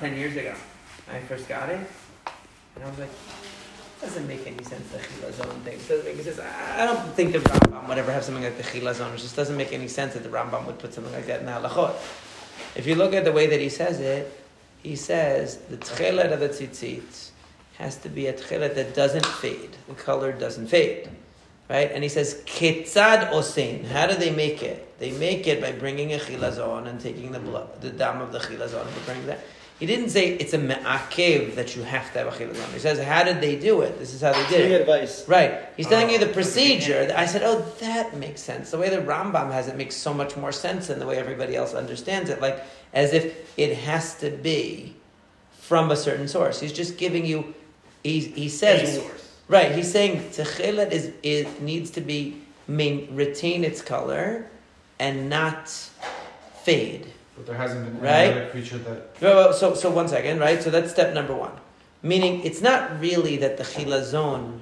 ten years ago. I first got it, and I was like, doesn't make any sense the chilazon thing. Doesn't make sense. I don't think the Rambam would ever have something like the chilazon. It just doesn't make any sense that the Rambam would put something like that in the halachot. If you look at the way that he says it, he says the tchelet of the tzitzit has to be a tchelet that doesn't fade. The color doesn't fade. Right? And he says, Ketzad osein. How do they make it? They make it by bringing a chilazon and taking the blood, the dam of the chilazon and bringing that. He didn't say it's a me'akev that you have to have a chilazon. He says, how did they do it? This is how they did Free it. advice. Right. He's telling oh, you the procedure. I said, oh, that makes sense. The way the Rambam has it makes so much more sense than the way everybody else understands it. Like, as if it has to be from a certain source. He's just giving you, he, he says, source. right, he's saying techelet is, it needs to be, main, retain its color and not fade. But there hasn't been Right? any other creature that. Well, so, so one second, right? So that's step number one. Meaning, it's not really that the chilazon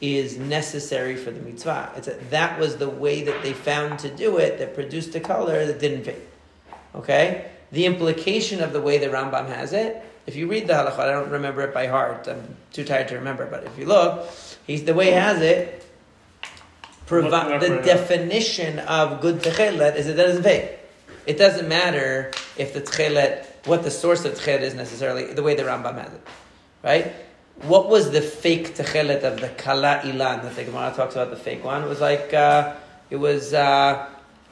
is necessary for the mitzvah. It's that that was the way that they found to do it that produced a color that didn't fade. Okay? The implication of the way the Rambam has it, if you read the halachot, I don't remember it by heart. I'm too tired to remember, but if you look, he's the way he has it. Provi- the up right now. definition of good techelet is it doesn't fade. It doesn't matter if the tchelet, what the source of tchelet is necessarily, the way the Rambam has it. Right? What was the fake techelet of the kala ilan that the Gemara talks about the fake one? It was like, uh, it was uh,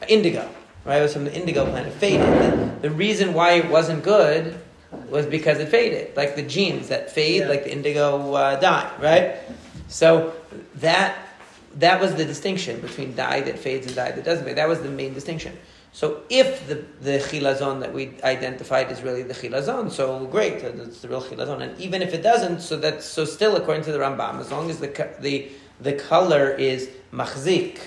indigo. Right? It was from the indigo plant. It faded. The, the reason why it wasn't good was because it faded. Like the genes that fade, Yeah. like the indigo uh, dye. Right? So that that was the distinction between dye that fades and dye that doesn't fade. That was the main distinction. So if the, the chilazon that we identified is really the chilazon, so great, it's the real chilazon. And even if it doesn't, so that's so still according to the Rambam, as long as the the the color is machzik,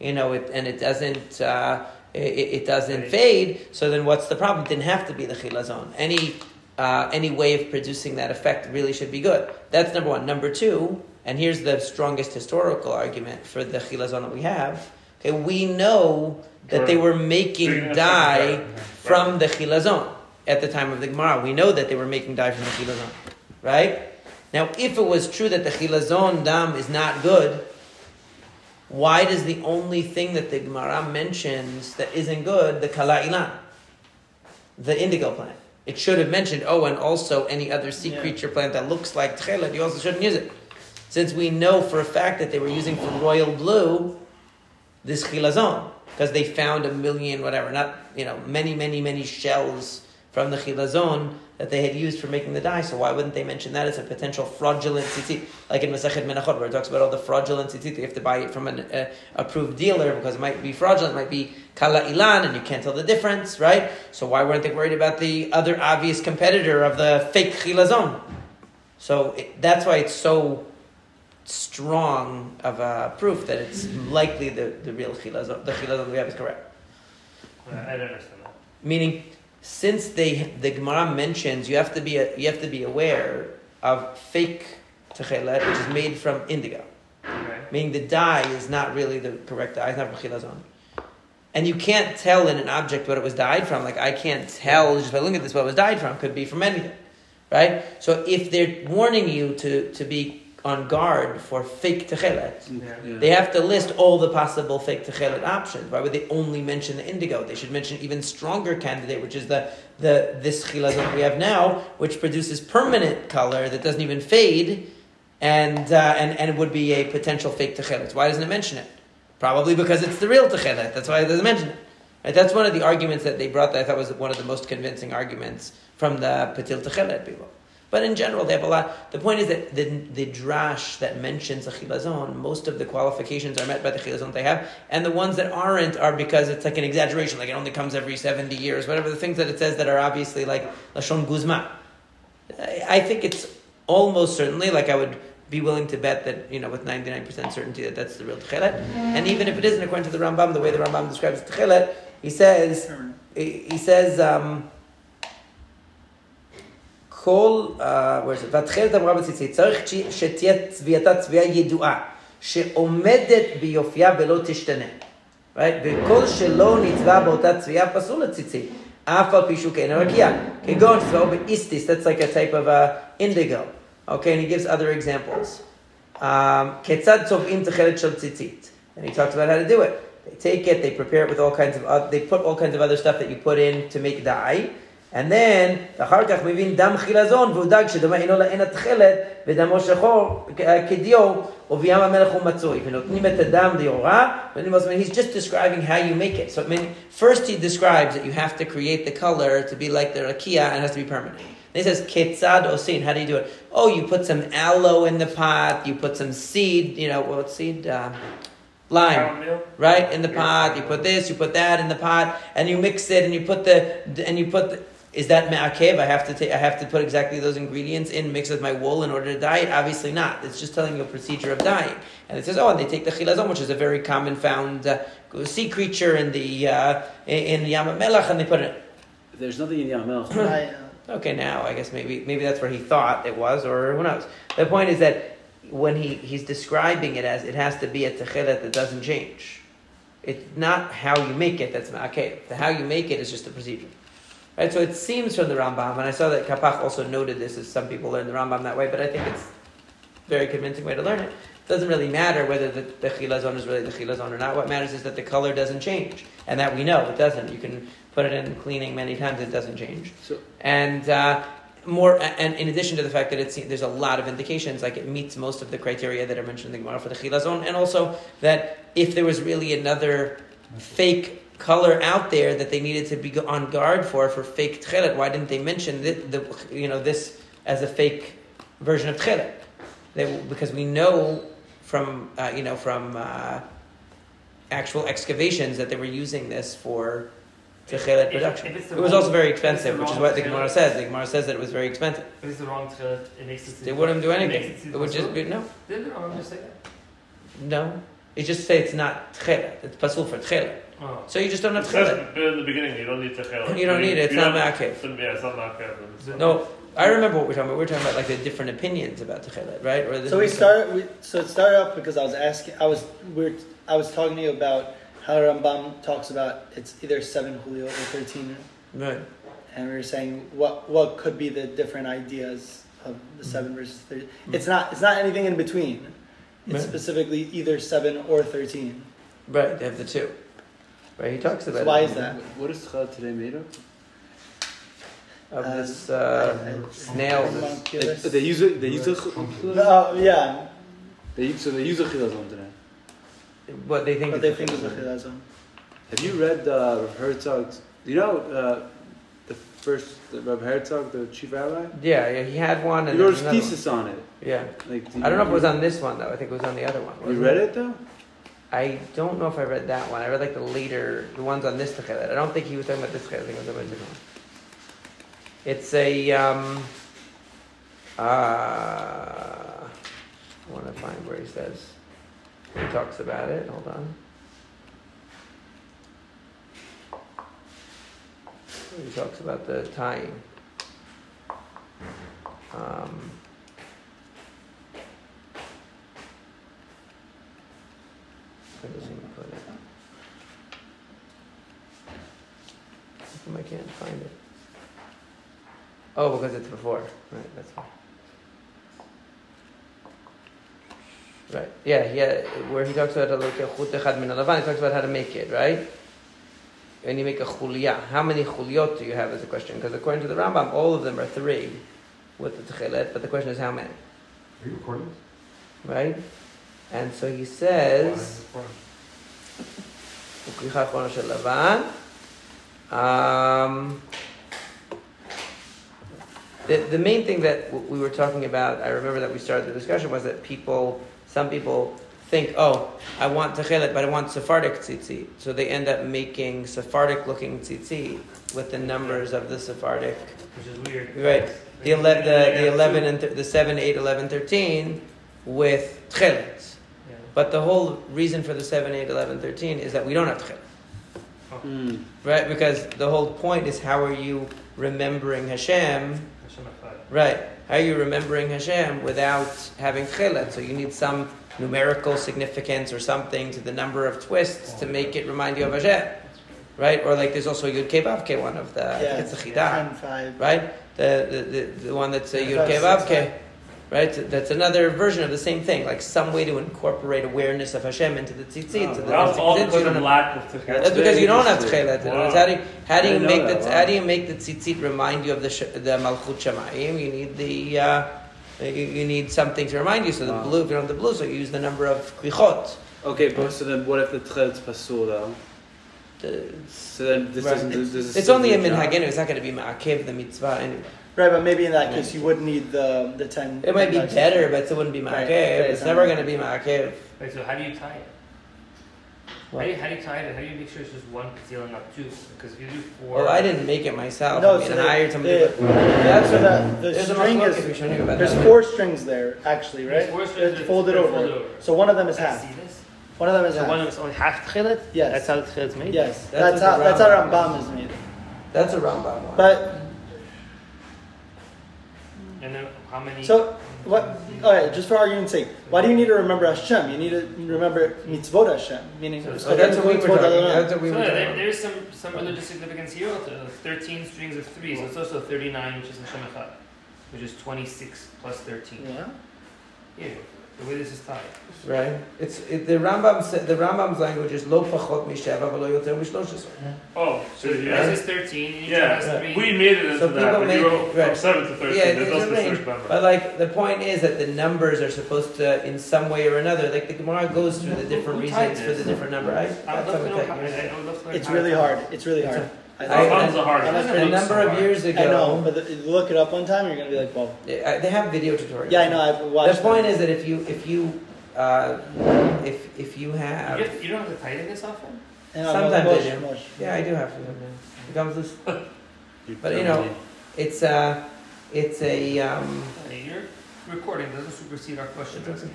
you know, it, and it doesn't uh, it, it doesn't fade. So then what's the problem? It didn't have to be the chilazon. Any uh, any way of producing that effect really should be good. That's number one. Number two, and here's the strongest historical argument for the chilazon that we have. Okay, we know that they were making dye from the chilazon at the time of the Gemara. We know that they were making dye from the chilazon, right? Now, if it was true that the chilazon dam is not good, why does the only thing that the Gemara mentions that isn't good, the kala ilan, the indigo plant? It should have mentioned, oh, and also any other sea Yeah. creature plant that looks like tchelet, you also shouldn't use it. Since we know for a fact that they were using for royal blue this chilazon, because they found a million, whatever, not, you know, many, many, many shells from the chilazon that they had used for making the dye. So why wouldn't they mention that as a potential fraudulent tzitzit? Like in Masechet Menachot, where it talks about all the fraudulent tzitzit, you have to buy it from an uh, approved dealer because it might be fraudulent, it might be kala ilan, and you can't tell the difference, right? So why weren't they worried about the other obvious competitor of the fake chilazon? So it, that's why it's so strong of a proof that it's likely the, the real chilazon, the chilazon we have is correct. I don't understand that. Meaning, since they the Gemara mentions you have to be a, you have to be aware of fake techelet, which is made from indigo. Okay. Meaning the dye is not really the correct dye; it's not from chilazon. And you can't tell in an object what it was dyed from. Like I can't tell just by looking at this what it was dyed from. Could be from anything, right? So if they're warning you to to be on guard for fake techelet, Yeah. they have to list all the possible fake techelet options. Why would they only mention the indigo? They should mention even stronger candidate, which is the, the this chilazon that we have now, which produces permanent color that doesn't even fade, and uh, and and would be a potential fake techelet. Why doesn't it mention it? Probably because it's the real techelet. That's why it doesn't mention it. Right? That's one of the arguments that they brought that I thought was one of the most convincing arguments from the Patil Techelet people. But in general, they have a lot. The point is that the, the drash that mentions a chilazon, most of the qualifications are met by the chilazon they have, and the ones that aren't are because it's like an exaggeration, like it only comes every 70 years, whatever the things that it says that are obviously like Lashon Guzma. I think it's almost certainly, like I would be willing to bet that, you know, with 99% certainty that that's the real Techelet. And even if it isn't according to the Rambam, the way the Rambam describes Techelet, he says, he says, um, כל, uh, where is it? והתכלת אמרה בציצית, צריך ש- שתהיה צביעתה צביעה ידועה, שעומדת ביופייה ולא תשתנה. Right? וכל שלא נצבע באותה צביעה פסול לציצית. Afa pishukein rakia. Kegon so istis. That's like a type of uh, indigo. Okay, and he gives other examples. Um, Ketzad tovim techelet shel tzitzit. And he talks about how to do it. They take it, they prepare it with all kinds of, oth- they put all kinds of other stuff that you put in to make dye. And then, אחר כך מבין דם חילזון, והוא דג שדומה אינו לעין התכלת, ודמו שחור כ- כדיו, ובים המלך הוא מצוי. ונותנים את הדם ליורה, ונותנים also- he's just describing how you make it. So I mean, first he describes that you have to create the color to be like the rakia and it has to be permanent. Then he says, ketzad osin, how do you do it? Oh, you put some aloe in the pot, you put some seed, you know, what seed? Uh, lime Chamomile? right in the pot. You put this, you put that in the pot, and you mix it, and you put the and you put. The, is that ma'akev? I have to take. I have to put exactly those ingredients in, mix with my wool in order to dye it. Obviously not. It's just telling you a procedure of dyeing. And it says, oh, and they take the chilazon, which is a very common found uh, sea creature in the uh, in, in Yam Melach, and they put it. There's nothing in Yam Melech. Okay, now I guess maybe maybe that's where he thought it was, or who knows. The point is that when he, he's describing it as it has to be a techelet that doesn't change. It's not how you make it that's okay. The how you make it is just the procedure. Right? So it seems from the Rambam, and I saw that Kapach also noted this as some people learn the Rambam that way, but I think it's a very convincing way to learn it. It doesn't really matter whether the, the chilazon is really the chilazon or not. What matters is that the color doesn't change, and that we know it doesn't. You can put it in cleaning many times; it doesn't change So and uh, more. And in addition to the fact that it's there's a lot of indications, like it meets most of the criteria that are mentioned in the Gemara for the chilazon, and also that if there was really another fake color out there that they needed to be on guard for for fake tchelet, why didn't they mention the, the you know this as a fake version of tchelet? They, because we know from uh, you know from uh, actual excavations that they were using this for tchelet production. if the It was wrong- also very if the expensive, which is what the Gemara says. The Gemara says that it was very expensive. If it's the wrong tchelet, it makes it. They wouldn't do anything. it It would just be no, Did? I'm just saying. no. You just say it's not tchelet. It's pasul for tchelet. Oh. Ah. So you just don't have It says tchelet. in the beginning you don't need to chel. You don't need it. It's not ma'akev. Yeah, it's not ma'akev. No, I remember what we're talking about. We're talking about like the different opinions about tchelet, right? Or So we different- started. We, so it started off because I was asking. I was we're. I was talking to you about how Rambam talks about it's either seven chuliot or thirteen, Right. and we were saying what what could be the different ideas of the seven versus 13 hmm. It's not. It's not anything in between. It's Right. specifically either seven or thirteen. Right. They have the two. Right. He talks about So why it. is that? what is Tchel today made of? of Uh, this uh, I- snail. They, they use it. They use a. Uh, yeah, They use, so they use a chilazon today. what they think. but they think the it's a chilazon. Have you read uh, Herzog's? You know uh, the first the Rav Herzog, the chief rabbi. Yeah, yeah. He had one, and a another thesis on it. Yeah. Like, I don't know if it was on this one though. I think it was on the other one. You read it though? I don't know if I read that one. I read like the later, the ones on this Techelet. I don't think he was talking about this Techelet. I think it was about different one. It's a, um, uh, I want to find where he says, he talks about it. Hold on. He talks about the tying. Um, where does he put it? I can't find it? Oh, because it's before. Right, that's why. Right. Yeah, yeah. Where he talks about he talks about how to make it, right? when you make a chulia. how many chuliot do you have is a question? Because according to the Rambam, all of them are three with the tchelet, but the question is how many? Are you recording? Right? And so he says, um, the, the main thing that w- we were talking about, I remember that we started the discussion, was that people, some people think, oh, I want techelet, but I want Sephardic tzitzit. So they end up making Sephardic looking tzitzit with the numbers of the Sephardic. Which is weird. Right. The, ele- the, the 11 and th- the 7, 8, 11, 13 with tchelet. Yeah. But the whole reason for the 7, 8, 11, 13 is that we don't have tchelet. Mm. Right? Because the whole point is how are you remembering Hashem? Hashem Right. How are you remembering Hashem without having tchelet? So you need some numerical significance or something to the number of twists to make it remind you of Hashem. right? Or like there's also a Yud Kei Vav Kei one of the I Yeah, think it's the Chidah, right? The the, the, the one that's a Yeah, Yud Kei five, Vav Kei, right? That's another version of the same thing, like some way to incorporate awareness of Hashem into the tzitzit. so that That's all tzitzit, you because don't of lack of tefillah. That's because you don't have Wow. tchelet. In other words, How do you, how do you make know the that, wow. how do you make the tzitzit remind you of the the malchut shemayim? You need the uh, you, you need something to remind you. So the Wow. blue, if you don't have the blue, so you use the number of klichot. Okay, but so then what if the tchelet's pasul though? The- So then this Right. doesn't. This, this is It's still only a the job. minhag. It's not going to be ma'akev the mitzvah anyway. Right, but maybe in that case you would need the the 10. It might be better, but it wouldn't be Right, ma'akev. okay, It's so- never going to be ma'akev. Wait, so how do you tie it? How do, you, how do you tie it? How do you make sure it's just one patil and not two? Because if you do four. Well, I didn't make it myself. No, I mean, so I they- hired somebody. they- but that's so what that the there's string is we you about there's that. four strings there actually, There's right? four strings It's that- folded over. folded over. So one of them is half. See this? One of them is So half. one of them is only half tchelet? Yes. That's how the tchelet's made? Yes, That's that's, how the that's how Rambam- Rambam is made. That's a Rambam one. But And then how many? so what? All right, just for argument's sake, why do you need to remember Hashem? You need to remember mitzvot Hashem, meaning. So- so that's what we were mitzvot talking. Adonai. That's what we so were yeah, talking. there, there's some, some religious significance here. Also. 13 strings of 3, so it's also 39, which is Hashem Echad, which is 26 plus 13. Yeah. Here, the way this is tied. Right. It's it, the Rambam said the Rambam's language is lo pachot misheva v'lo yoter mishloshis. Oh, so So yeah. this is 13, and each Yeah, one has 3. we made it into So that, people but made you wrote right. from 7 to 13. Yeah, that it's does a the range. search number. But like the point is that the numbers are supposed to, in some way or another, like the Gemara goes through the different reasons for the different number. I, I would that's love to know how, I'm I. I would love to It's really hard. It's really It's hard. I, I- know. Rambam's a hard It one. doesn't A number so of hard. years I know, ago, but the, you look it up one time, you're gonna be like, "Whoa." they, I- they have video tutorials. Yeah, I know. I've watched. The point them. is that if you if you uh, if if you have You, have, you don't have to tighten this often? And I'll sometimes go, I do." mush." yeah, I do have to. It comes this. But, you know. It's a it's a um, Hey, Your recording doesn't supersede our question. It doesn't.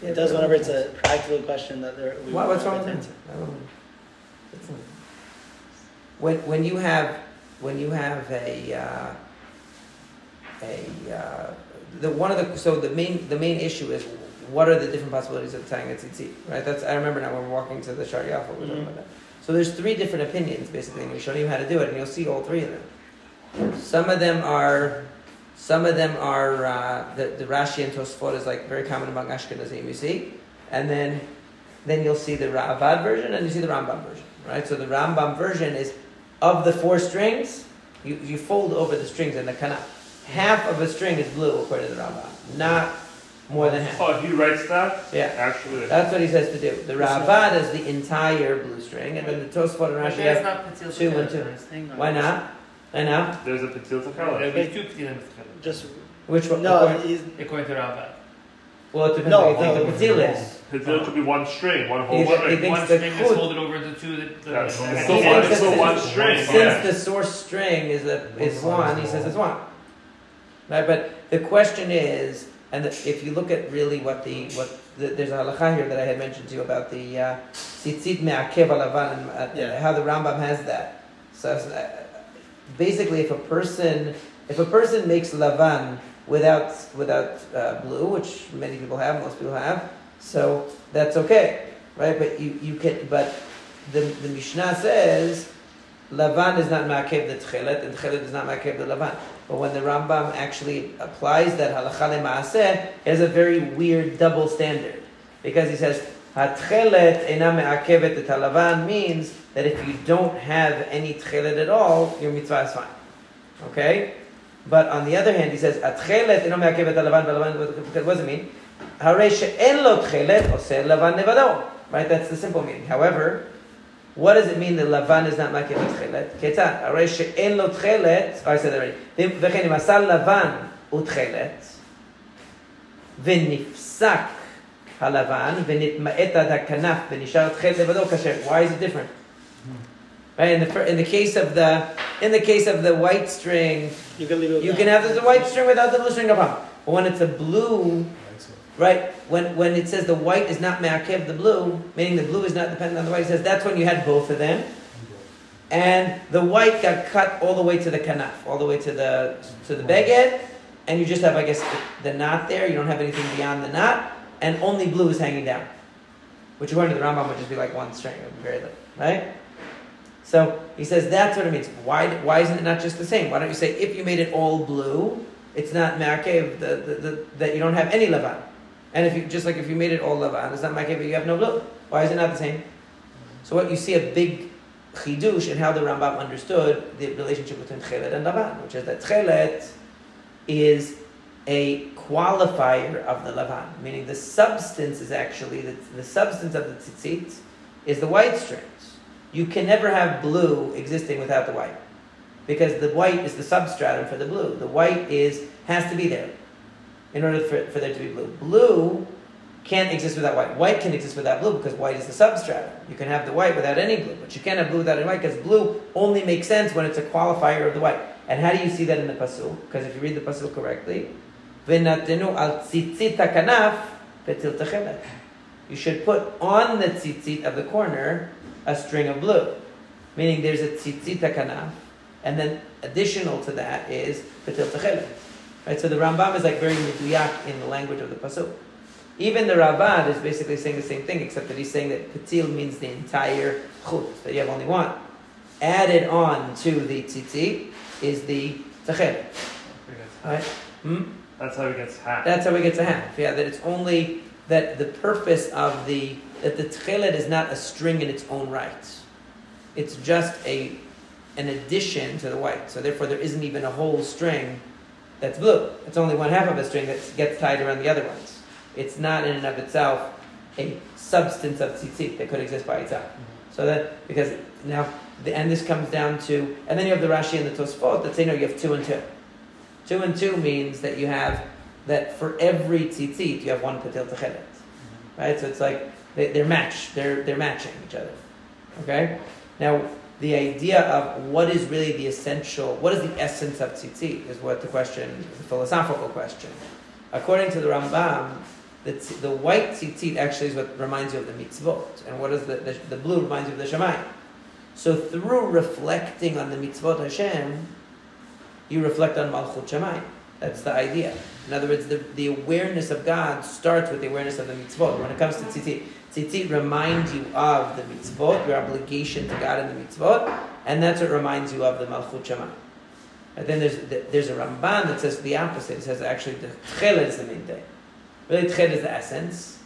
It does whenever it's a practical question that they're. What, what's wrong want with to that? answer. I don't know. It's not- When when you have when you have a uh, a uh, the one of the so the main the main issue is what are the different possibilities of tying a tzitzit right? That's I remember now when we're walking to the Shari we were talking about that. So there's three different opinions basically, and we show you how to do it, and you'll see all three of them. Some of them are some of them are uh, the the Rashi and Tosfot is like very common among Ashkenazim. You see, and then then you'll see the Ravad version and you see the Rambam version, right? So the Rambam version is of the four strings, you, you fold over the strings in the kana. Half of a string is blue according to the Rambam, not more than half. Oh, he writes that? Yeah, Actually. that's what he says to do. The Ravad is the entire blue string, and then the Tosfot and Rashi have not two and two. Thing, why not? I know There's a Patil to There'll be two patilim Just which one. no, according- according to Rambam. well, it depends No, what you think no, the patil is. Patil could be one string, one whole He's- string. he thinks One the string is chut- folded over the two that. The, That's- the- it's the- one- it's still one string, Since yeah. the source string is a is one, he says it's one. Right, but the question is, and the, if you look at really what the what the, there's a halacha here that I had mentioned to you about the uh, tzitzit me'akev alavan and uh, Yeah. how the Rambam has that. So uh, basically, if a person if a person makes lavan without without uh, blue, which many people have, most people have, so that's okay, right? But you, you can but the the Mishnah says lavan is not ma'akev the tchelet and tchelet is not ma'akev the lavan. But when the Rambam actually applies that halacha le'maaseh, it has a very weird double standard because he says hatchelet ena me'akevet et halavan means that if you don't have any tchelet at all, your mitzvah is fine. Okay? But on the other hand, he says, atchelet eno me'akevet halavan, v'halavan, what does it mean? Harei she'en lo tchelet, oseh lavan nevado. Right? That's the simple meaning. However, what does it mean that lavan is not me'akevet tchelet? Ketzad, harei she'en lo tchelet, oh, I said that already. וכן אם עשה לבן ותכלת, ונפסק הלבן, ונתמעט עד הכנף, ונשאר תכלת לבדו כשר. Why is it different? Right, in the, fir- in the case of the in the case of the white string, you can leave it. you without. can have the white string without the blue string, no problem. But when it's a blue, right? When when it says the white is not me'akev the blue, meaning the blue is not dependent on the white, it says that's when you had both of them, and the white got cut all the way to the kanaf, all the way to the to the beged, and you just have, I guess, the, knot there. You don't have anything beyond the knot, and only blue is hanging down, which according to the Rambam would just be like one string, very little, right? So he says that's what it means. Why, why isn't it not just the same? Why don't you say if you made it all blue, it's not ma'akev, the, the, the, that you don't have any levan. And if you, just like if you made it all levan, it's not my ma'akev, you have no blue. Why is it not the same? So what you see a big chidush in how the Rambam understood the relationship between chelet and levan, which is that chelet is a qualifier of the levan, meaning the substance is actually, the, the substance of the tzitzit is the white strings. You can never have blue existing without the white. Because the white is the substratum for the blue. The white is has to be there in order for, for there to be blue. Blue can't exist without white. White can exist without blue because white is the substratum. You can have the white without any blue, but you can't have blue without any white because blue only makes sense when it's a qualifier of the white. And how do you see that in the pasul? Because if you read the pasul correctly, "V'natenu al tzitzit kanaf petil techelet." You should put on the tzitzit of the corner a string of blue, meaning there's a tzitzit kanaf, and then additional to that is techelet. Right, so the Rambam is like very meduyak in the language of the pasuk. Even the Ravad is basically saying the same thing, except that he's saying that petil means the entire chut, that you have only one. Added on to the tzitzit is the techelet. Right? Hmm? That's how he gets half. That's how we get to half. Yeah, that it's only that the purpose of the that the tchelet is not a string in its own right. It's just a an addition to the white. So therefore, there isn't even a whole string that's blue. It's only one half of a string that gets tied around the other ones. It's not in and of itself a substance of tzitzit that could exist by itself. Mm-hmm. So that because now the and this comes down to and then you have the Rashi and the Tosfot that say no, you have two and two. Two and two means that you have that for every tzitzit you have one patil techelet, mm-hmm. right? So it's like they, they're matched. They're they're matching each other. Okay. Now the idea of what is really the essential, what is the essence of tzitzit, is what the question, the philosophical question. According to the Rambam, the, the white tzitzit actually is what reminds you of the mitzvot, and what is the, the, the blue reminds you of the Shemayim. So through reflecting on the mitzvot Hashem, you reflect on Malchut Shemayim. That's the idea. In other words, the, the awareness of God starts with the awareness of the mitzvot. When it comes to tzitzit, tzitzit reminds you of the mitzvot, your obligation to God in the mitzvot, and that's what reminds you of the Malchut Shemayim. And then there's there's a Ramban that says the opposite. It says actually the tchel is the main thing. Really, tchel is the essence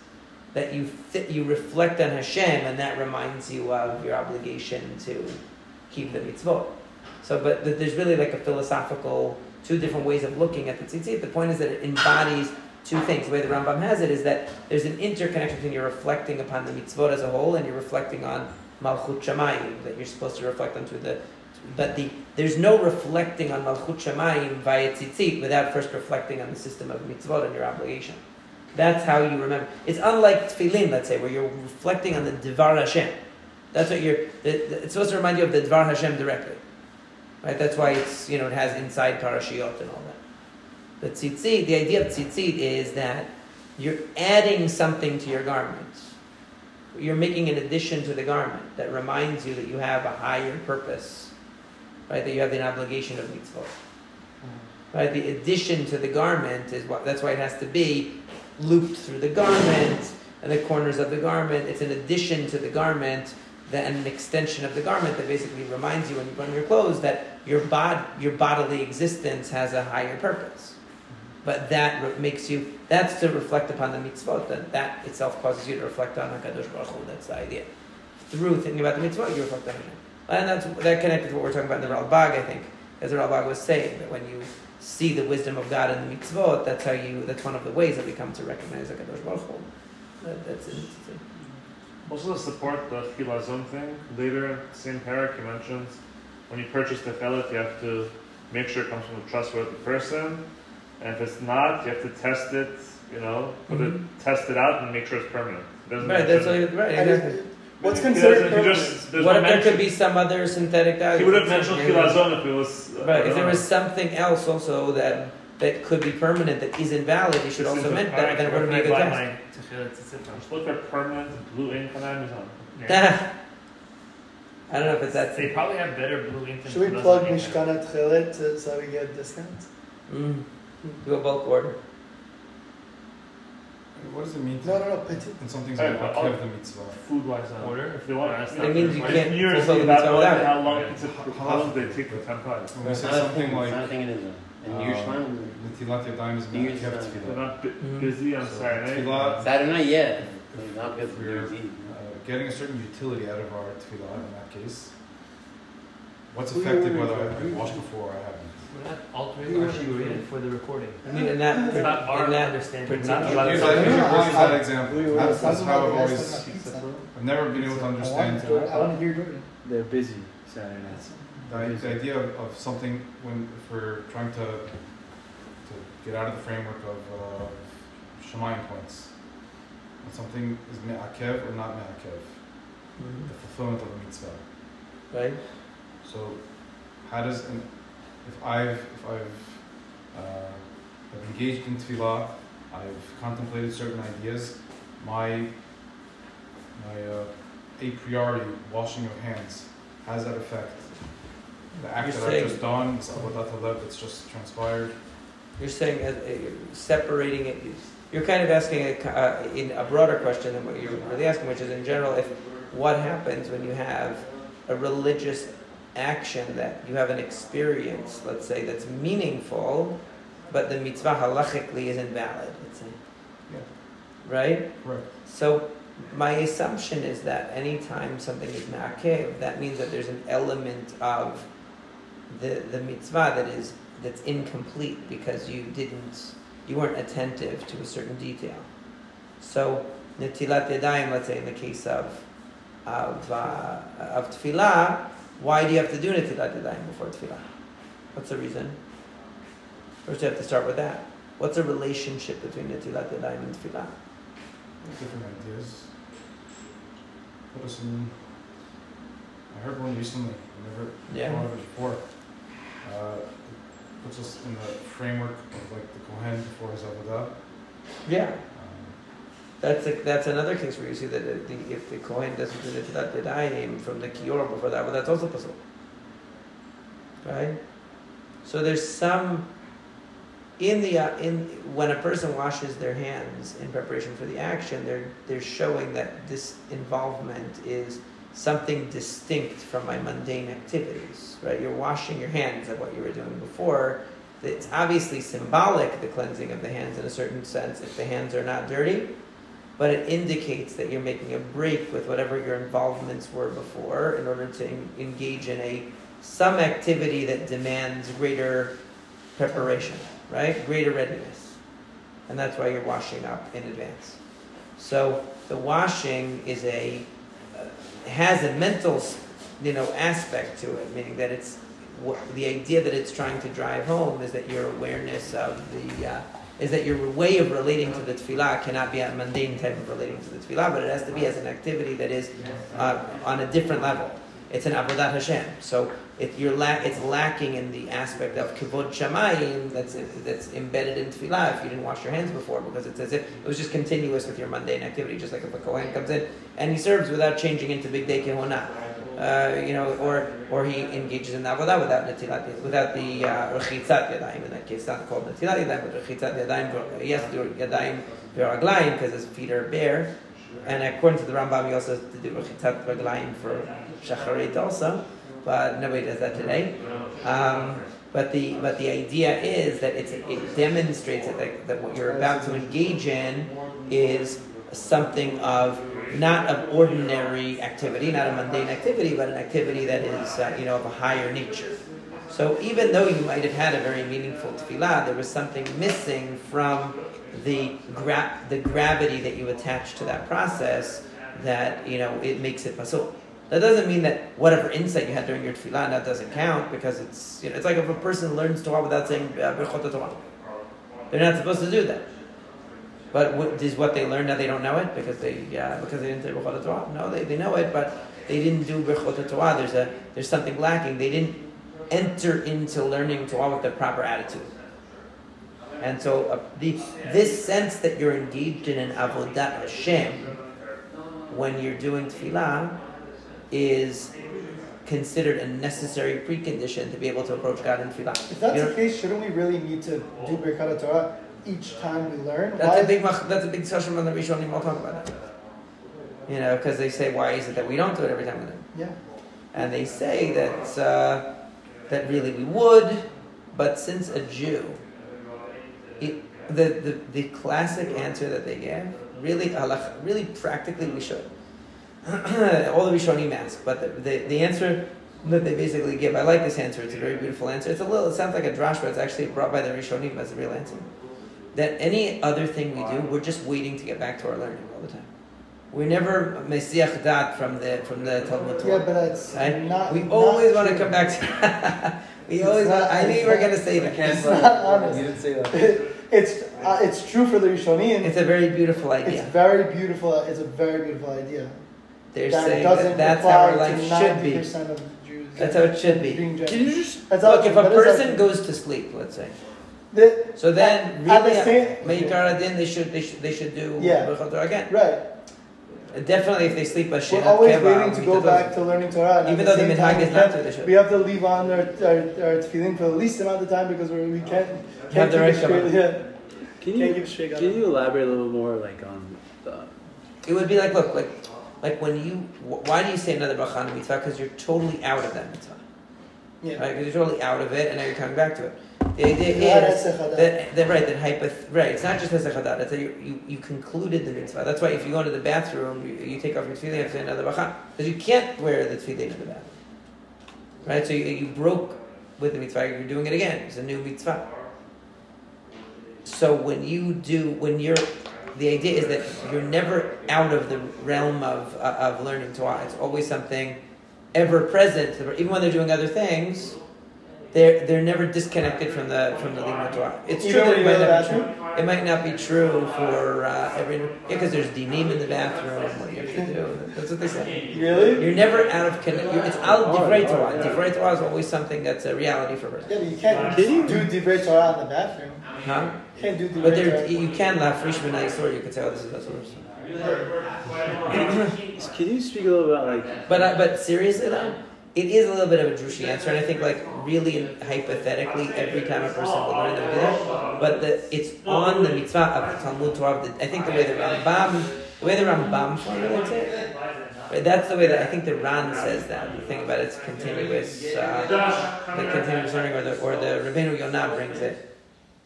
that you th- you reflect on Hashem, and that reminds you of your obligation to keep the mitzvot. So, but there's really like a philosophical two different ways of looking at the tzitzit. The point is that it embodies two things. The way the Rambam has it is that there's an interconnection between you're reflecting upon the mitzvot as a whole, and you're reflecting on malchut shamayim that you're supposed to reflect onto the. But the there's no reflecting on malchut shamayim via tzitzit without first reflecting on the system of mitzvot and your obligation. That's how you remember. It's unlike tefillin, let's say, where you're reflecting on the Dvar Hashem. That's what you're. It's supposed to remind you of the Dvar Hashem directly, right? That's why it's you know it has inside parashiyot and all that. The tzitzit, the idea of tzitzit is that you're adding something to your garment. You're making an addition to the garment that reminds you that you have a higher purpose, right? That you have an obligation of mitzvot. Mm. Right? The addition to the garment is what. That's why it has to be looped through the garment and the corners of the garment. It's an addition to the garment that, and an extension of the garment that basically reminds you when you put on your clothes that your bod, your bodily existence has a higher purpose. But that makes you, that's to reflect upon the mitzvot, that that itself causes you to reflect on HaKadosh Baruch Hu, that's the idea. Through thinking about the mitzvot, you reflect on Hashem. And that's, that connected to what we're talking about in the Ralbag, I think, as the Ralbag was saying, that when you see the wisdom of God in the mitzvot, that's how you, that's one of the ways that we come to recognize HaKadosh Baruch Hu. That, that's it. Also to support the chilazon thing, later, same parak, he mentions when you purchase the chelet, you have to make sure it comes from a trustworthy person. And if it's not, you have to test it, you know, put Mhm. it, test it out and make sure it's permanent. It doesn't Right, that's mention- what, right, exactly. What's considered doesn't- he permanent? just- What no if there could be some other synthetic dye? He would have mentioned Maybe. chilazon if it was. uh, Right, if there know. was something else also that that could be permanent that isn't valid, you should This also is mention that, then it Where wouldn't can be a I good test. my tefillah tzitzit from? Just look for permanent blue ink on Amazon. I don't know if it's that. They probably have better blue ink Should we plug ink. Mishkana Tchelet to- so we get discounts? Mm. Do a bulk order. What does it mean? No, no, no. Petit. And something's Hey, like but Akev the mitzvah. Food wise, uh, Order? If they want, That's if not It means you can't New Year's fulfill the mitzvah how long, without it. how long Yeah. is it, How- how long did it take for ten times? When we say not something thing, like it's not a thing in Israel. In uh, New Year's time, Netilat Yadayim is New Year's Akev time. They're not busy on So, Saturday. tefillah- Saturday night, yeah. Not good for New We're uh, getting a certain utility out of our tefillah in that case. What's affected effective wait, wait, whether wait. I washed before or I haven't? We're not altering our shiurim for the recording. I mean, in that, It's not our in that understanding. particular- Not about Use the that, I- use subject. that- use that example. That's, that's how about I've always, rest of the pizza. I've never been able to understand want to- I want to hear Jordan. They're busy Saturday nights. the, the idea of, of something when if we're trying to to get out of the framework of uh, Shemayim points. When something is me'akev or not me'akev, Mhm. the fulfillment of a mitzvah. right? So, how does and if I've if I've uh, have engaged in tefillah, I've contemplated certain ideas, my my uh, a priori washing of hands has that effect. The act You're that I've just done, it's that's just transpired. You're saying a, separating it. You're kind of asking a, uh, in a broader question than what you're really asking, which is in general, if what happens when you have a religious action that you have an experience, let's say, that's meaningful, but the mitzvah halachically isn't valid. Let's say, Yeah. right? Correct. So my assumption is that anytime something is ma'akev, that means that there's an element of the the mitzvah that is that's incomplete because you didn't you weren't attentive to a certain detail. So netilat yadayim, let's say in the case of of uh, of tefillah, why do you have to do netilat yadayim before tefillah? What's the reason? First, you have to start with that. What's the relationship between netilat yadayim and tefillah? Different ideas. Put us in. I heard one recently. I never Yeah. thought of it before. Uh, it puts us in the framework of like the Kohen before his avodah. Yeah. That's a, that's another case where you see that the, if the Kohen doesn't do the Yadayim from the Kior before that, well, that's also possible. Right? So there's some in the uh, in when a person washes their hands in preparation for the action, they're they're showing that this involvement is something distinct from my mundane activities. Right? You're washing your hands of what you were doing before. It's obviously symbolic, the cleansing of the hands in a certain sense, if the hands are not dirty but it indicates that you're making a break with whatever your involvements were before in order to en- engage in a some activity that demands greater preparation, right? Greater readiness. And that's why you're washing up in advance. So the washing is a uh, has a mental, you know, aspect to it, meaning that it's the idea that it's trying to drive home is that your awareness of the uh, is that your way of relating to the tefillah cannot be a mundane type of relating to the tefillah, but it has to be as an activity that is uh, on a different level. It's an avodat Hashem. So it, you're la- it's lacking in the aspect of kivod shamayim that's that's embedded in tefillah if you didn't wash your hands before, because it's as if it was just continuous with your mundane activity, just like if a kohen comes in and he serves without changing into bigdei kehuna. Uh, you know, or or he engages in avodah without netilat, without the uh, rechitzat yadayim. In that case, it's not called netilat yadayim, but rechitzat yadayim. Yes, do yadayim v'raglayim because his feet are bare. And according to the Rambam, he also has to do rechitzat raglayim for shacharit also, but nobody does that today. Um, but the but the idea is that it's, it demonstrates that that what you're about to engage in is something of not of ordinary activity, not a mundane activity, but an activity that is uh, you know of a higher nature. So even though you might have had a very meaningful tefillah, there was something missing from the gra- the gravity that you attach to that process that you know it makes it pasul. That doesn't mean that whatever insight you had during your tefillah that doesn't count because it's you know it's like if a person learns Torah without saying Birchot Torah. They're not supposed to do that. But what, is what they learned now they don't know it because they uh, because they didn't say Birchot Torah? No, they, they know it, but they didn't do Birchot Torah. There's a there's something lacking. They didn't enter into learning Torah with the proper attitude. And so uh, the this sense that you're engaged in an avodat Hashem when you're doing tefillah is considered a necessary precondition to be able to approach God in tefillah. If that's the case, shouldn't we really need to do Birkat Torah each time we learn? That's Why- a big mach- that's a big discussion on the Rishonim. We'll talk about that. You know, because they say, why is it that we don't do it every time we learn? Yeah. And they say that uh, that really we would, but since a Jew, it, the, the the classic answer that they give, really, really practically, we should. All the Rishonim ask, but the, the, the answer that they basically give, I like this answer. It's a very beautiful answer. It's a little, it sounds like a drash, but it's actually brought by the Rishonim as a real answer. That any other thing we do, we're just waiting to get back to our learning all the time. We're never mesiach dat from the from the Talmud Torah. Yeah, but it's Right? not. we not always want to come back to. we always. not- want, I knew you were going to say that. It's not honest. You didn't say that. it's uh, it's true for the Rishonim. It's a very beautiful idea. It's very beautiful. It's a very beautiful idea. They're that saying that that's how our life should be. of Jews. That's how it should be. Can you just Look, if a person goes to sleep, let's say, the- so then at the really, same- Meikar they should they should they should do Yeah. Again. right. Definitely, if they sleep a We're always Keva, waiting to go back to learning Torah. Even though the same minhag is not can't- to, they should. We have to leave on our, our, our tefillin for the least amount of time because we're, we oh. can't, Have can't the right straight. command. Yeah. can Can't you give can you elaborate a little more like on the It would be like, look, like, like when you, why do you say another bracha on a mitzvah? Because you're totally out of that mitzvah, Yeah. right? Because you're totally out of it, and now you're coming back to it. The idea is that, that right, that hypoth- right. It's not just hesech hadaat. It's that you, you you concluded the mitzvah. That's why if you go into the bathroom, you, you take off your tefillin, you have to say another bracha because you can't wear the tefillin in the bathroom, right? So you, you broke with the mitzvah. You're doing it again. It's a new mitzvah. So when you do, when you're, the idea is that you're never out of the realm of uh, of learning Torah. It's always something ever present. Even when they're doing other things, they're they're never disconnected from the from the limud Torah. It's true that it might the not be true. It might not be true for uh, every because there's dinim in the bathroom. What you have to do. That's what they say. Really? You're never out of connection. It's al divrei Torah. Divrei Torah is always something that's a reality for us. Yeah, but you can't Can you- do divrei Torah in the bathroom. Huh? You can't do divrei But there, Torah. you can laugh frishman nice or you could say, oh, this is a source. Can you speak a little about like But uh, but seriously though, it is a little bit of a drushy answer, and I think like really hypothetically, every time a person will learn, they'll do that. But the, it's on the mitzvah of the Talmud Torah. The, I think the way the Rambam, the way the Rambam formulates it, right, that's the way that I think the Ran says that. The thing about it's continuous, uh, the continuous learning, or the or the Rabbeinu Yonah brings it.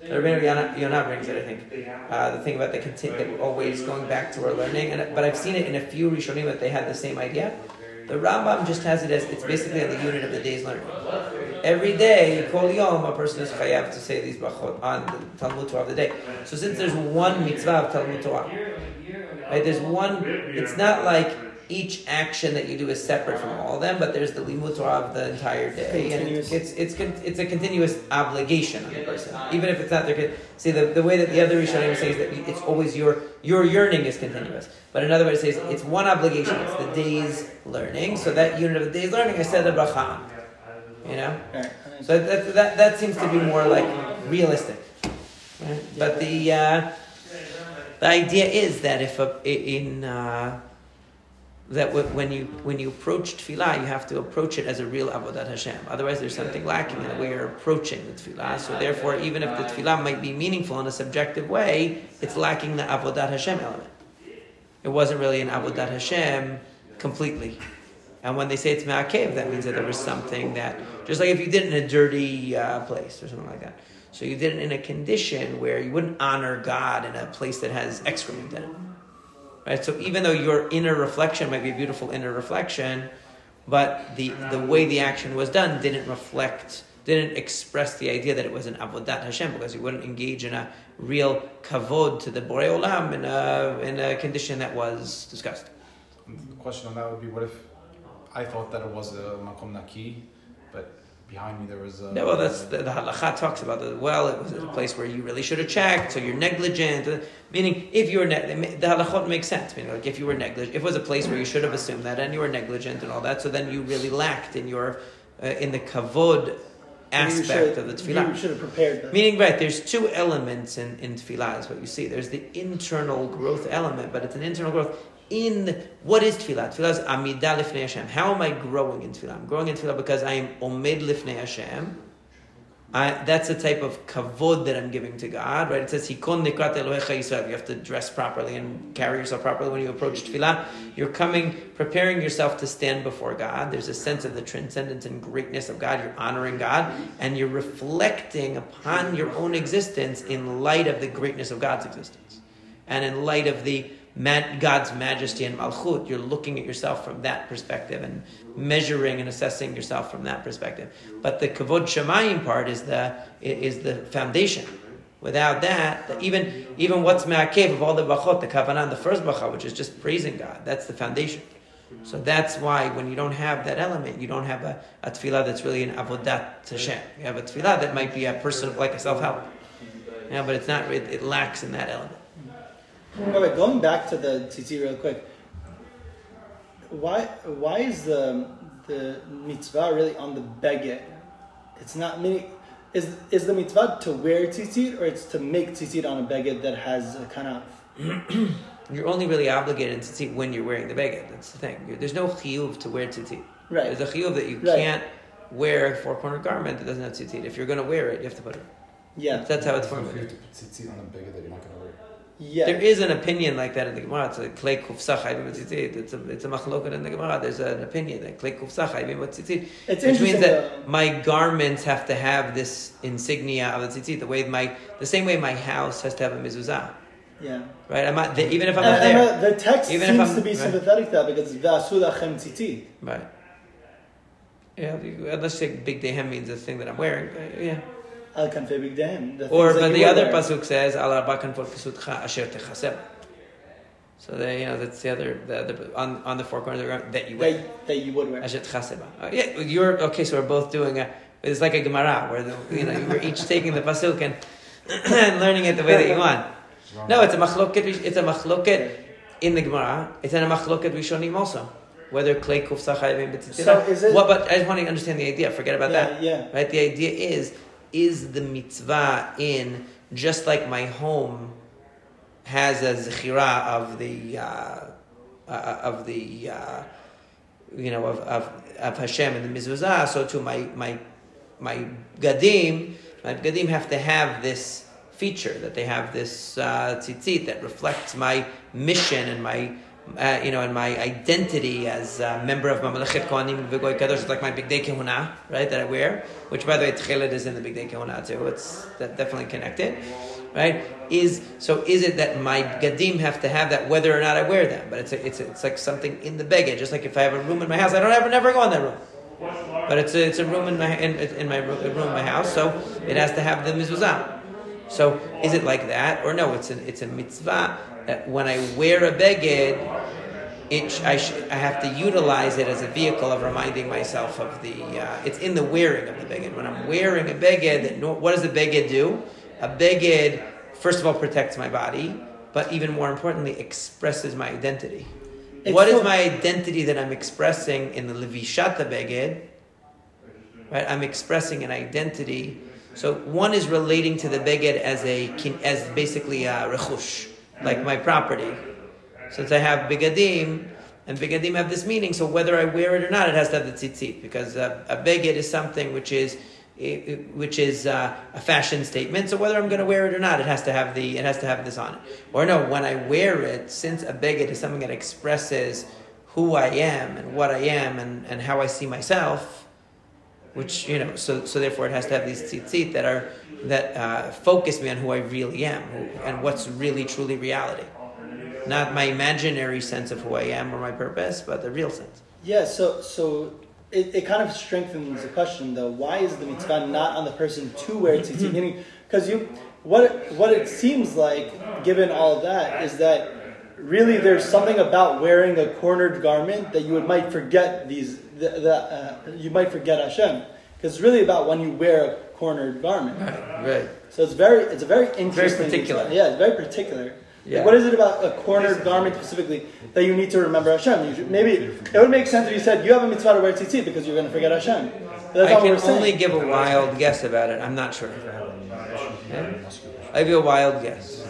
The Rabbeinu Yonah, Yonah brings it, I think. Uh, the thing about the continu- that we're always going back to our learning, and but I've seen it in a few Rishonim that they had the same idea. The Rambam just has it as it's basically on the unit of the day's learning. Every day, kol yom, a person is chayav to say these brachot on the Talmud Torah of the day. So since there's one mitzvah of Talmud Torah, right? There's one. It's not like each action that you do is separate from all of them, but there's the limud Torah of the entire day, and it's it's it's, con- it's a continuous obligation on the person, even if it's not their. con- See the, the way that the other Rishonim say is that it's always your your yearning is continuous, but another way to say is it's one obligation. It's the day's learning. So that unit of the day's learning, I said the bracha. You know. So that, that, that seems to be more like realistic. Right? But the, uh, the idea is that if a, in, uh, that when you, when you approach tefillah, you have to approach it as a real avodat Hashem. Otherwise, there's something lacking in the way you're approaching the tefillah. So therefore, even if the tefillah might be meaningful in a subjective way, it's lacking the avodat Hashem element. It wasn't really an avodat Hashem completely. And when they say it's ma'akev, that means that there was something that, just like if you did it in a dirty uh, place or something like that. So you did it in a condition where you wouldn't honor God in a place that has excrement in it. Right? So even though your inner reflection might be a beautiful inner reflection, but the, the way the action was done didn't reflect, didn't express the idea that it was an avodat Hashem because you wouldn't engage in a real kavod to the Borei Olam in a, in a condition that was discussed. The question on that would be, what if I thought that it was a makom naki, but behind me there was a. Yeah, well, that's the, the halacha talks about the well. It was a place where you really should have checked, so you're negligent. uh, Meaning, if you were ne- the halachot makes sense. Meaning, like if you were negligent, if it was a place where you should have assumed that, and you were negligent and all that, so then you really lacked in your uh, in the kavod aspect of the tefillah. You should have prepared that. Meaning, right, there's two elements in, in tefillah, is what you see. There's the internal growth element, but it's an internal growth in what is tefillah? Tefillah is amidah lifnei Hashem. How am I growing in tefillah? I'm growing in tefillah because I am omed lifnei Hashem, I, that's the type of kavod that I'm giving to God, right? It says, "Hikon likrat Elohecha Yisrael." You have to dress properly and carry yourself properly when you approach tefillah. You're coming, preparing yourself to stand before God. There's a sense of the transcendence and greatness of God. You're honoring God, and you're reflecting upon your own existence in light of the greatness of God's existence, and in light of the God's majesty and malchut. You're looking at yourself from that perspective and measuring and assessing yourself from that perspective. But the kavod shemayim part is the is the foundation. Without that, even even what's ma'akev of all the bachot, the kavanah, the first bacha, which is just praising God, that's the foundation. So that's why when you don't have that element, you don't have a, a tefillah that's really an avodat Hashem. You have a tefillah that might be a person of like a self help. Yeah, but it's not. It, it lacks in that element. Wait, wait, going back to the tzitzit real quick. Why why is the the mitzvah really on the beged? It's not meaning. Is is the mitzvah to wear tzitzit or it's to make tzitzit on a beged that has a kanaf? You're only really obligated to tzitzit when you're wearing the beged. That's the thing. You're- There's no chiyuv to wear tzitzit. Right. There's a chiyuv that you Right. can't wear a four-cornered garment that doesn't have tzitzit. If you're going to wear it, you have to put it. Yeah. That's how it's So if you have to put tzitzit on a beged that you're not going to wear. Yeah. There is an opinion like that in the Gemara. It's a klei kufsa chayvim tzitzit. It's a it's a machloket in the Gemara. There's an opinion that klei kufsa chayvim tzitzit, It's which means that though. my garments have to have this insignia of the tzitzit. The way my the same way my house has to have a mezuzah, Yeah. right? I'm not, the, even if I'm And, not and there, the, text Even seems to be right. sympathetic to that because v'asu lachem tzitzit. right? Yeah, unless you bigdehem means the thing that I'm wearing. uh, Yeah. Al kanfei bigdehem. The Or that but the other pasuk says al arba kanfot kesutcha asher techasem. So they, you know, that's the other the other on on the four corners of the ground that you wear. that, that you would wear. Asher techaseba. Oh, uh, yeah, you're okay. So we're both doing a. It's like a Gemara where the, you know we're each taking the pasuk and, and learning it the way that you want. No, it's a machloket. It's a machloket in the Gemara. It's in a machloket rishonim also. Whether klei kufsa chayvim b'tzitzit. So is it- What? But I just want to understand the idea. Forget about that. yeah, yeah. Right? The idea is, is the mitzvah in just like my home has a zechira of the uh, uh, of the uh, you know of, of of Hashem and the mezuzah, so too my my my gadim, my gadim have to have this feature that they have this uh, tzitzit that reflects my mission and my uh, you know, and my identity as a member of Mamlechet Kohanim V'Goy Kadosh, it's like my Bigdei Kehuna, right, that I wear, which by the way, Tchelet is in the Bigdei Kehuna too, it's that definitely connected, right, is, so is it that my Gadim have to have that whether or not I wear them, but it's, a, it's, a, it's like something in the Beged, just like if I have a room in my house, I don't ever, never go in that room. But it's a, it's a room in my in, in my room, in my house, so it has to have the mezuzah. So is it like that or no? It's a it's a mitzvah that when I wear a beged, it I, sh- I have to utilize it as a vehicle of reminding myself of the. Uh, it's in the wearing of the beged. When I'm wearing a beged, what does the beged do? A beged first of all protects my body, but even more importantly, expresses my identity. It's what is so- my identity that I'm expressing in the levishata beged? Right, I'm expressing an identity. So one is relating to the beged as a as basically a rechush, like my property. Since I have bigadim, and bigadim have this meaning, so whether I wear it or not, it has to have the tzitzit because uh, a beged is something which is which is uh, a fashion statement. So whether I'm going to wear it or not, it has to have the it has to have this on it. Or no, when I wear it, since a beged is something that expresses who I am and what I am and, and how I see myself, which you know, so so therefore it has to have these tzitzit that are that uh, focus me on who I really am who, and what's really truly reality, not my imaginary sense of who I am or my purpose, but the real sense. Yeah, so so it, it kind of strengthens the question though. Why is the mitzvah not on the person to wear tzitzit? Meaning, because you, what it, what it seems like, given all that, is that really there's something about wearing a cornered garment that you would might forget these. The, the, uh, you might forget Hashem because it's really about when you wear a cornered garment. Right, right. So it's very it's a very interesting. Very particular. mitzvah. Yeah, it's very particular. Yeah. Like, what is it about a cornered garment specifically that you need to remember Hashem? You should, maybe it would make sense if you said you have a mitzvah to wear tzitzit because you're going to forget Hashem. But that's I can we're only give a wild guess about it. I'm not sure. Yeah? I give a wild guess.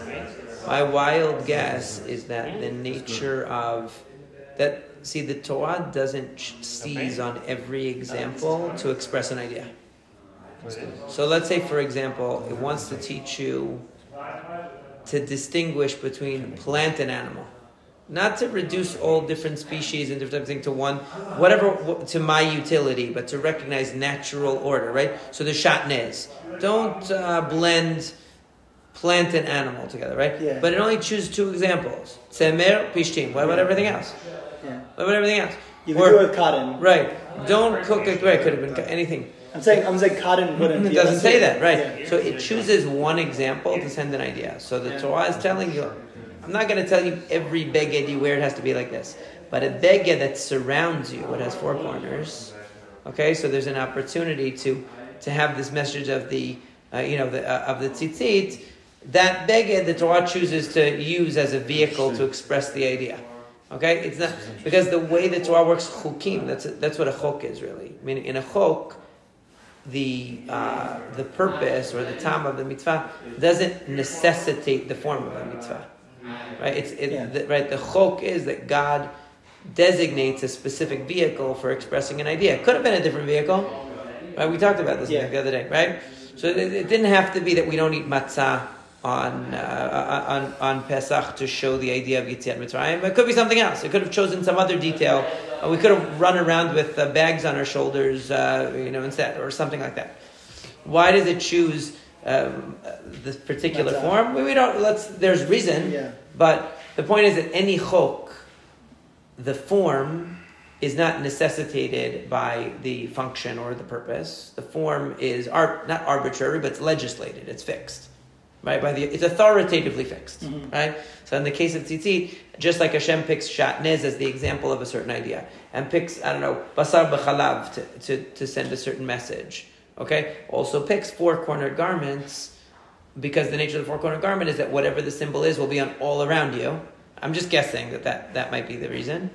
My wild guess is that the nature of that. See, the Torah doesn't seize on every example to express an idea. So let's say, for example, it wants to teach you to distinguish between plant and animal. Not to reduce all different species and different things to one, whatever, to my utility, but to recognize natural order, right? So the shatnez. Don't uh, blend plant and animal together, right? Yeah. But it only chooses two examples. Tzemer, pishtim. What about everything else? Yeah. What about everything else? You could do it with cotton. Right. Don't cook it. Right. Could have been co- anything. I'm saying I'm saying cotton wouldn't. It be doesn't say that, right? Yeah. So it chooses one example to send an idea. So the Torah is telling you, I'm not going to tell you every beged you wear it has to be like this, but a beged that surrounds you, it has four corners. Okay, so there's an opportunity to to have this message of the, uh, you know, the, uh, of the tzitzit. That beged the Torah chooses to use as a vehicle to express the idea. Okay, it's not because the way the Torah works chukim. That's that's what a chok is really. I mean, in a chok, the uh, the purpose or the time of the mitzvah doesn't necessitate the form of the mitzvah, right? It's it, Yeah. the, right. The chok is that God designates a specific vehicle for expressing an idea. It could have been a different vehicle, right? We talked about this Yeah. the other day, right? So it, it didn't have to be that we don't eat matzah on uh, on on Pesach to show the idea of Yetziat Mitzrayim. It could be something else. It could have chosen some other detail. Uh, we could have run around with uh, bags on our shoulders, uh, you know, instead, or something like that. Why does it choose um, uh, this particular Matzah. form? We, we don't. Let's. There's reason, Yeah. but the point is that any chok, the form is not necessitated by the function or the purpose. The form is art, not arbitrary, but it's legislated. It's fixed, right? By the it's authoritatively fixed, Mhm. right? So in the case of tzitzit, just like Hashem picks shatnez as the example of a certain idea, and picks I don't know basar b'chalav to, to to send a certain message. Okay, also picks four cornered garments because the nature of the four cornered garment is that whatever the symbol is will be on all around you. I'm just guessing that that, that might be the reason.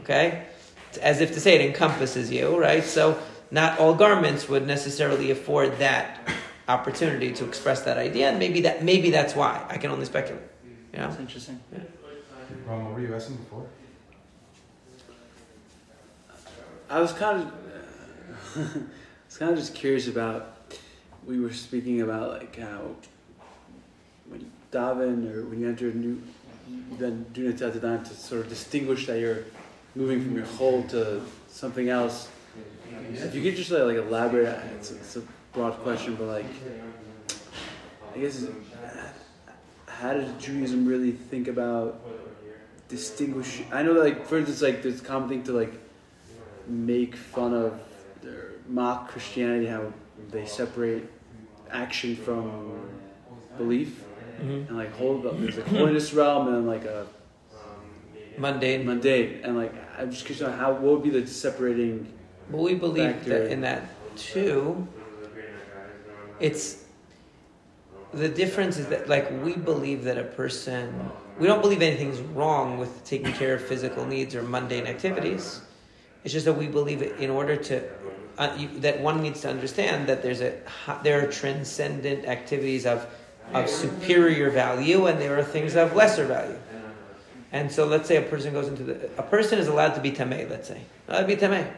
Okay? It's as if to say it encompasses you, right? So not all garments would necessarily afford that opportunity to express that idea, and maybe that maybe that's why. I can only speculate. Hmm. You know? That's interesting. Ron, what were you asking before? I was kind of, I was kind of just curious about. We were speaking about like how when you daven or when you enter a new, you then do Netilat Yadayim to sort of distinguish that you're moving from your whole to something else. If you could just like, like elaborate, it's, it's a broad question, but like, I guess, how does Judaism really think about distinguish? I know that like for instance, like there's a common thing to like make fun of or mock Christianity, how they separate action from belief, Mhm. and like hold up. There's like holiness realm and like a Mundane. mundane, and like I'm just curious how what would be the separating. But we believe Factor. that in that too. It's the difference is that like we believe that a person we don't believe anything's wrong with taking care of physical needs or mundane activities. It's just that we believe in order to uh, you, that one needs to understand that there's a there are transcendent activities of of superior value and there are things of lesser value. And so let's say a person goes into the a person is allowed to be tamei. Let's say allowed to be tamei.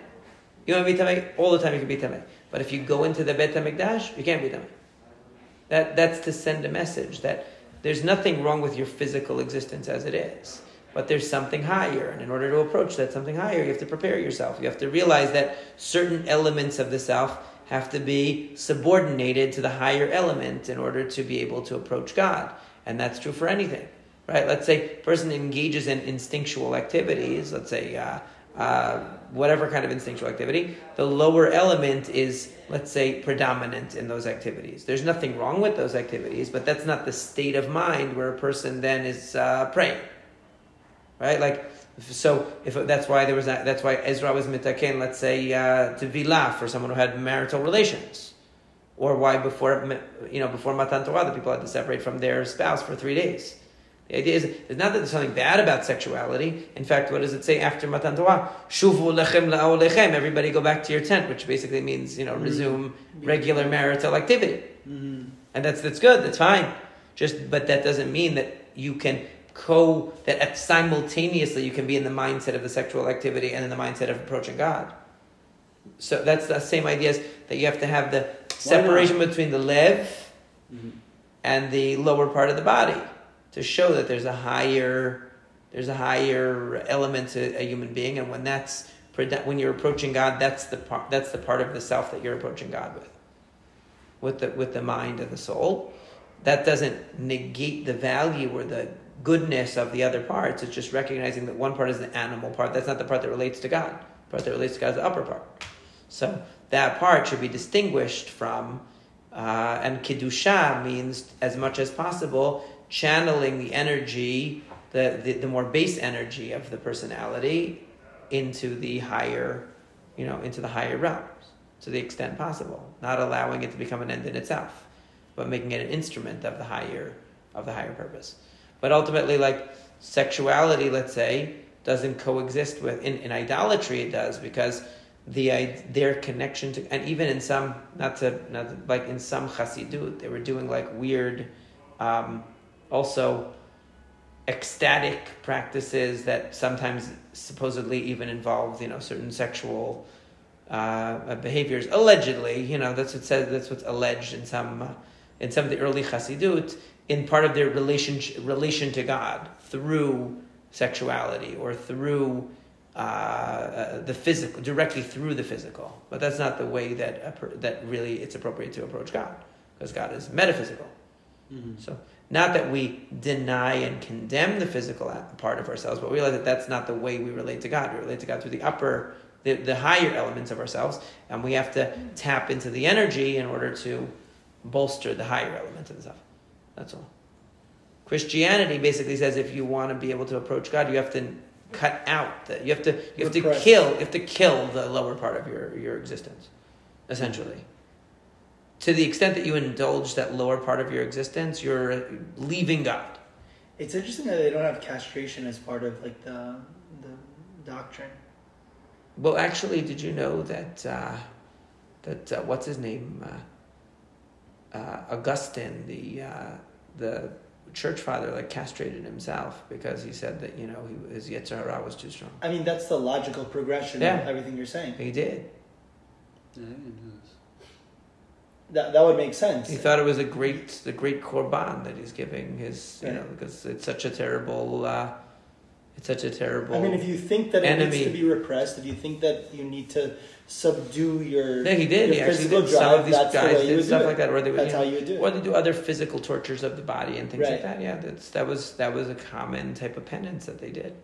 You want to be tamei all the time. You can be tamei. But if you go into the Bet Hamikdash, you can't be tamei. That that's to send a message that there's nothing wrong with your physical existence as it is, but there's something higher, and in order to approach that something higher, you have to prepare yourself. You have to realize that certain elements of the self have to be subordinated to the higher element in order to be able to approach God, and that's true for anything. Right? Let's say person engages in instinctual activities. Let's say. Uh, uh, whatever kind of instinctual activity, the lower element is, let's say, predominant in those activities. There's nothing wrong with those activities, but that's not the state of mind where a person then is uh, praying, right? Like, so if that's why there was that, that's why Ezra was mitaken, let's say, uh, tevila for someone who had marital relations, or why before you know before Matan Torah the people had to separate from their spouse for three days. The idea is, it's not that there's something bad about sexuality. In fact, what does it say after Matan Torah? Shuvu lechem la'olechem. Everybody go back to your tent, which basically means, you know, resume regular marital activity. Mm-hmm. And that's, that's good, that's fine. Just, but that doesn't mean that you can co, that simultaneously you can be in the mindset of the sexual activity and in the mindset of approaching God. So that's the same idea as that you have to have the separation between the lev Mhm. and the lower part of the body to show that there's a higher there's a higher element to a human being and when that's when you're approaching God that's the part that's the part of the self that you're approaching God with. With the with the mind and the soul. That doesn't negate the value or the goodness of the other parts. It's just recognizing that one part is the animal part. That's not the part that relates to God. The part that relates to God is the upper part. So that part should be distinguished from uh, and Kiddusha means, as much as possible, channeling the energy, the, the, the more base energy of the personality into the higher, you know, into the higher realms to the extent possible. Not allowing it to become an end in itself, but making it an instrument of the higher, of the higher purpose. But ultimately, like sexuality, let's say, doesn't coexist with, in, in idolatry it does, because the their connection to and even in some not to not to, like in some chassidut they were doing like weird um, also ecstatic practices that sometimes supposedly even involved you know certain sexual uh, behaviors allegedly you know that's what says that's what's alleged in some in some of the early chassidut in part of their relation relation to God through sexuality or through uh, uh, the physical, directly through the physical. But that's not the way that that really it's appropriate to approach God, because God is metaphysical. Mhm. So, not that we deny and condemn the physical part of ourselves, but we realize that that's not the way we relate to God. We relate to God through the upper, the, the higher elements of ourselves, and we have to tap into the energy in order to bolster the higher elements of the self. That's all. Christianity basically says if you want to be able to approach God, you have to cut out the, you have to you have to kill you have to kill the lower part of your your existence, essentially. To the extent that you indulge that lower part of your existence, you're leaving God. It's interesting that they don't have castration as part of like the the doctrine. Well, actually, did you know that uh, that uh, what's his name, uh, uh, Augustine, the uh, the church father, like castrated himself because he said that you know he, his Yetzer Hara was too strong. I mean, that's the logical progression Yeah. of everything you're saying. He did. Yeah, I didn't know this. That that would make sense. He thought it was a great, the great korban that he's giving his, you Right. know, because it's such a terrible, uh, it's such a terrible. I mean, if you think that it needs to be repressed, if you think that you need to subdue your yeah, he did. He actually did. Some of these that's the guys did stuff like that, or they would, that's you how you would do or they do other physical tortures of the body and things like that. Yeah, that's that was that was a common type of penance that they did.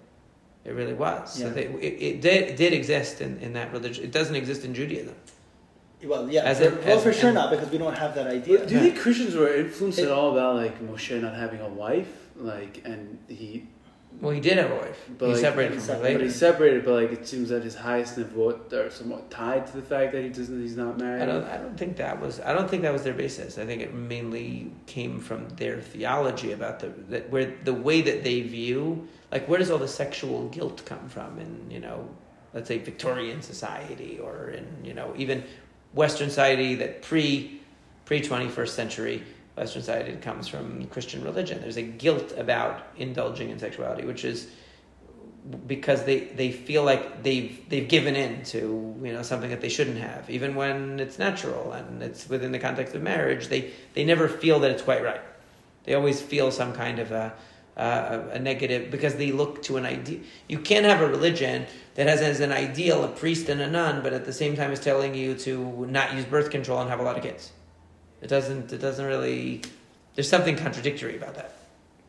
It really was. Yeah. So they, it, it did it did exist in, in that religion. It doesn't exist in Judaism. Well, yeah, As for, a- well, as- for sure and- not because we don't have that idea. Do you think Christians were influenced It- at all about like Moshe not having a wife? Like, and he, Well, he did have a wife. But, he like, separated he from her separated. but he separated. But like, it seems that his highest nivot are somewhat tied to the fact that he doesn't, he's not married. I don't. I don't think that was. I don't think that was their basis. I think it mainly came from their theology about the that where the way that they view like where does all the sexual guilt come from in you know let's say Victorian society or in you know even Western society that pre pre twenty first century Western society comes from Christian religion. There's a guilt about indulging in sexuality, which is because they, they feel like they've they've given in to you know something that they shouldn't have, even when it's natural and it's within the context of marriage. They they never feel that it's quite right. They always feel some kind of a Uh, a, a negative because they look to an idea. You can't have a religion that has as an ideal a priest and a nun, but at the same time is telling you to not use birth control and have a lot of kids. It doesn't. It doesn't really. There's something contradictory about that,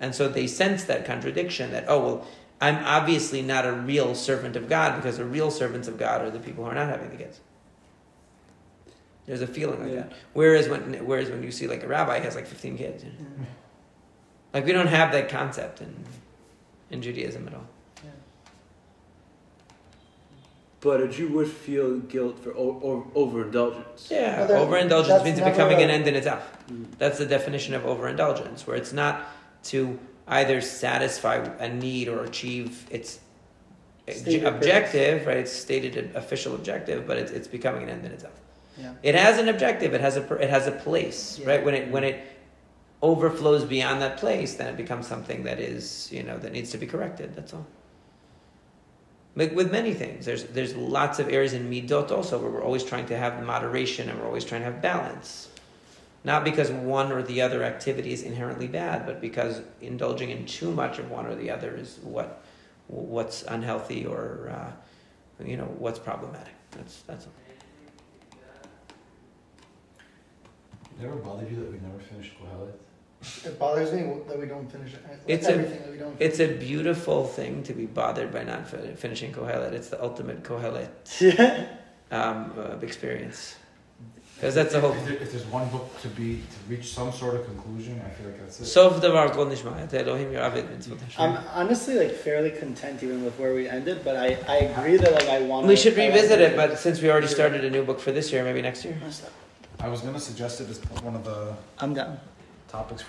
and so they sense that contradiction. That oh well, I'm obviously not a real servant of God because the real servants of God are the people who are not having the kids. There's a feeling like Yeah. that. Whereas when whereas when you see like a rabbi has like 15 kids, you know? Like we don't have that concept in in Judaism at all. But a Jew would feel guilt for o- o- overindulgence. Yeah, Well, that- overindulgence means never becoming a- an end in itself. Mm. That's the definition of overindulgence, where it's not to either satisfy a need or achieve its Stated objective, right? It's stated an official objective, but it's, it's becoming an end in itself. Yeah. It has an objective. It has a it has a place, Yeah. right? When it when it overflows beyond that place, then it becomes something that is you know that needs to be corrected. That's all. With many things, there's there's lots of areas in midot also where we're always trying to have moderation and we're always trying to have balance. Not because one or the other activity is inherently bad, but because indulging in too much of one or the other is what what's unhealthy or uh, you know what's problematic. That's that's all. It never bothered you that we never finished Kohelet? It bothers me that we don't finish it. Like It's a- everything that we don't. It's a beautiful thing to be bothered by not fin- finishing Kohelet. It's the ultimate Kohelet yeah. um, uh, experience. Because that's the whole. If, there, if there's one book to be to reach some sort of conclusion, I feel like that's it. Sof davar kol nishma. Et Elohim yiravid mitzvot Hashem. I'm honestly like fairly content even with where we ended, but I, I agree that like I want. We should revisit it, but since we already started a new book for this year, maybe next year. I was gonna suggest it as one of the I'm down. topics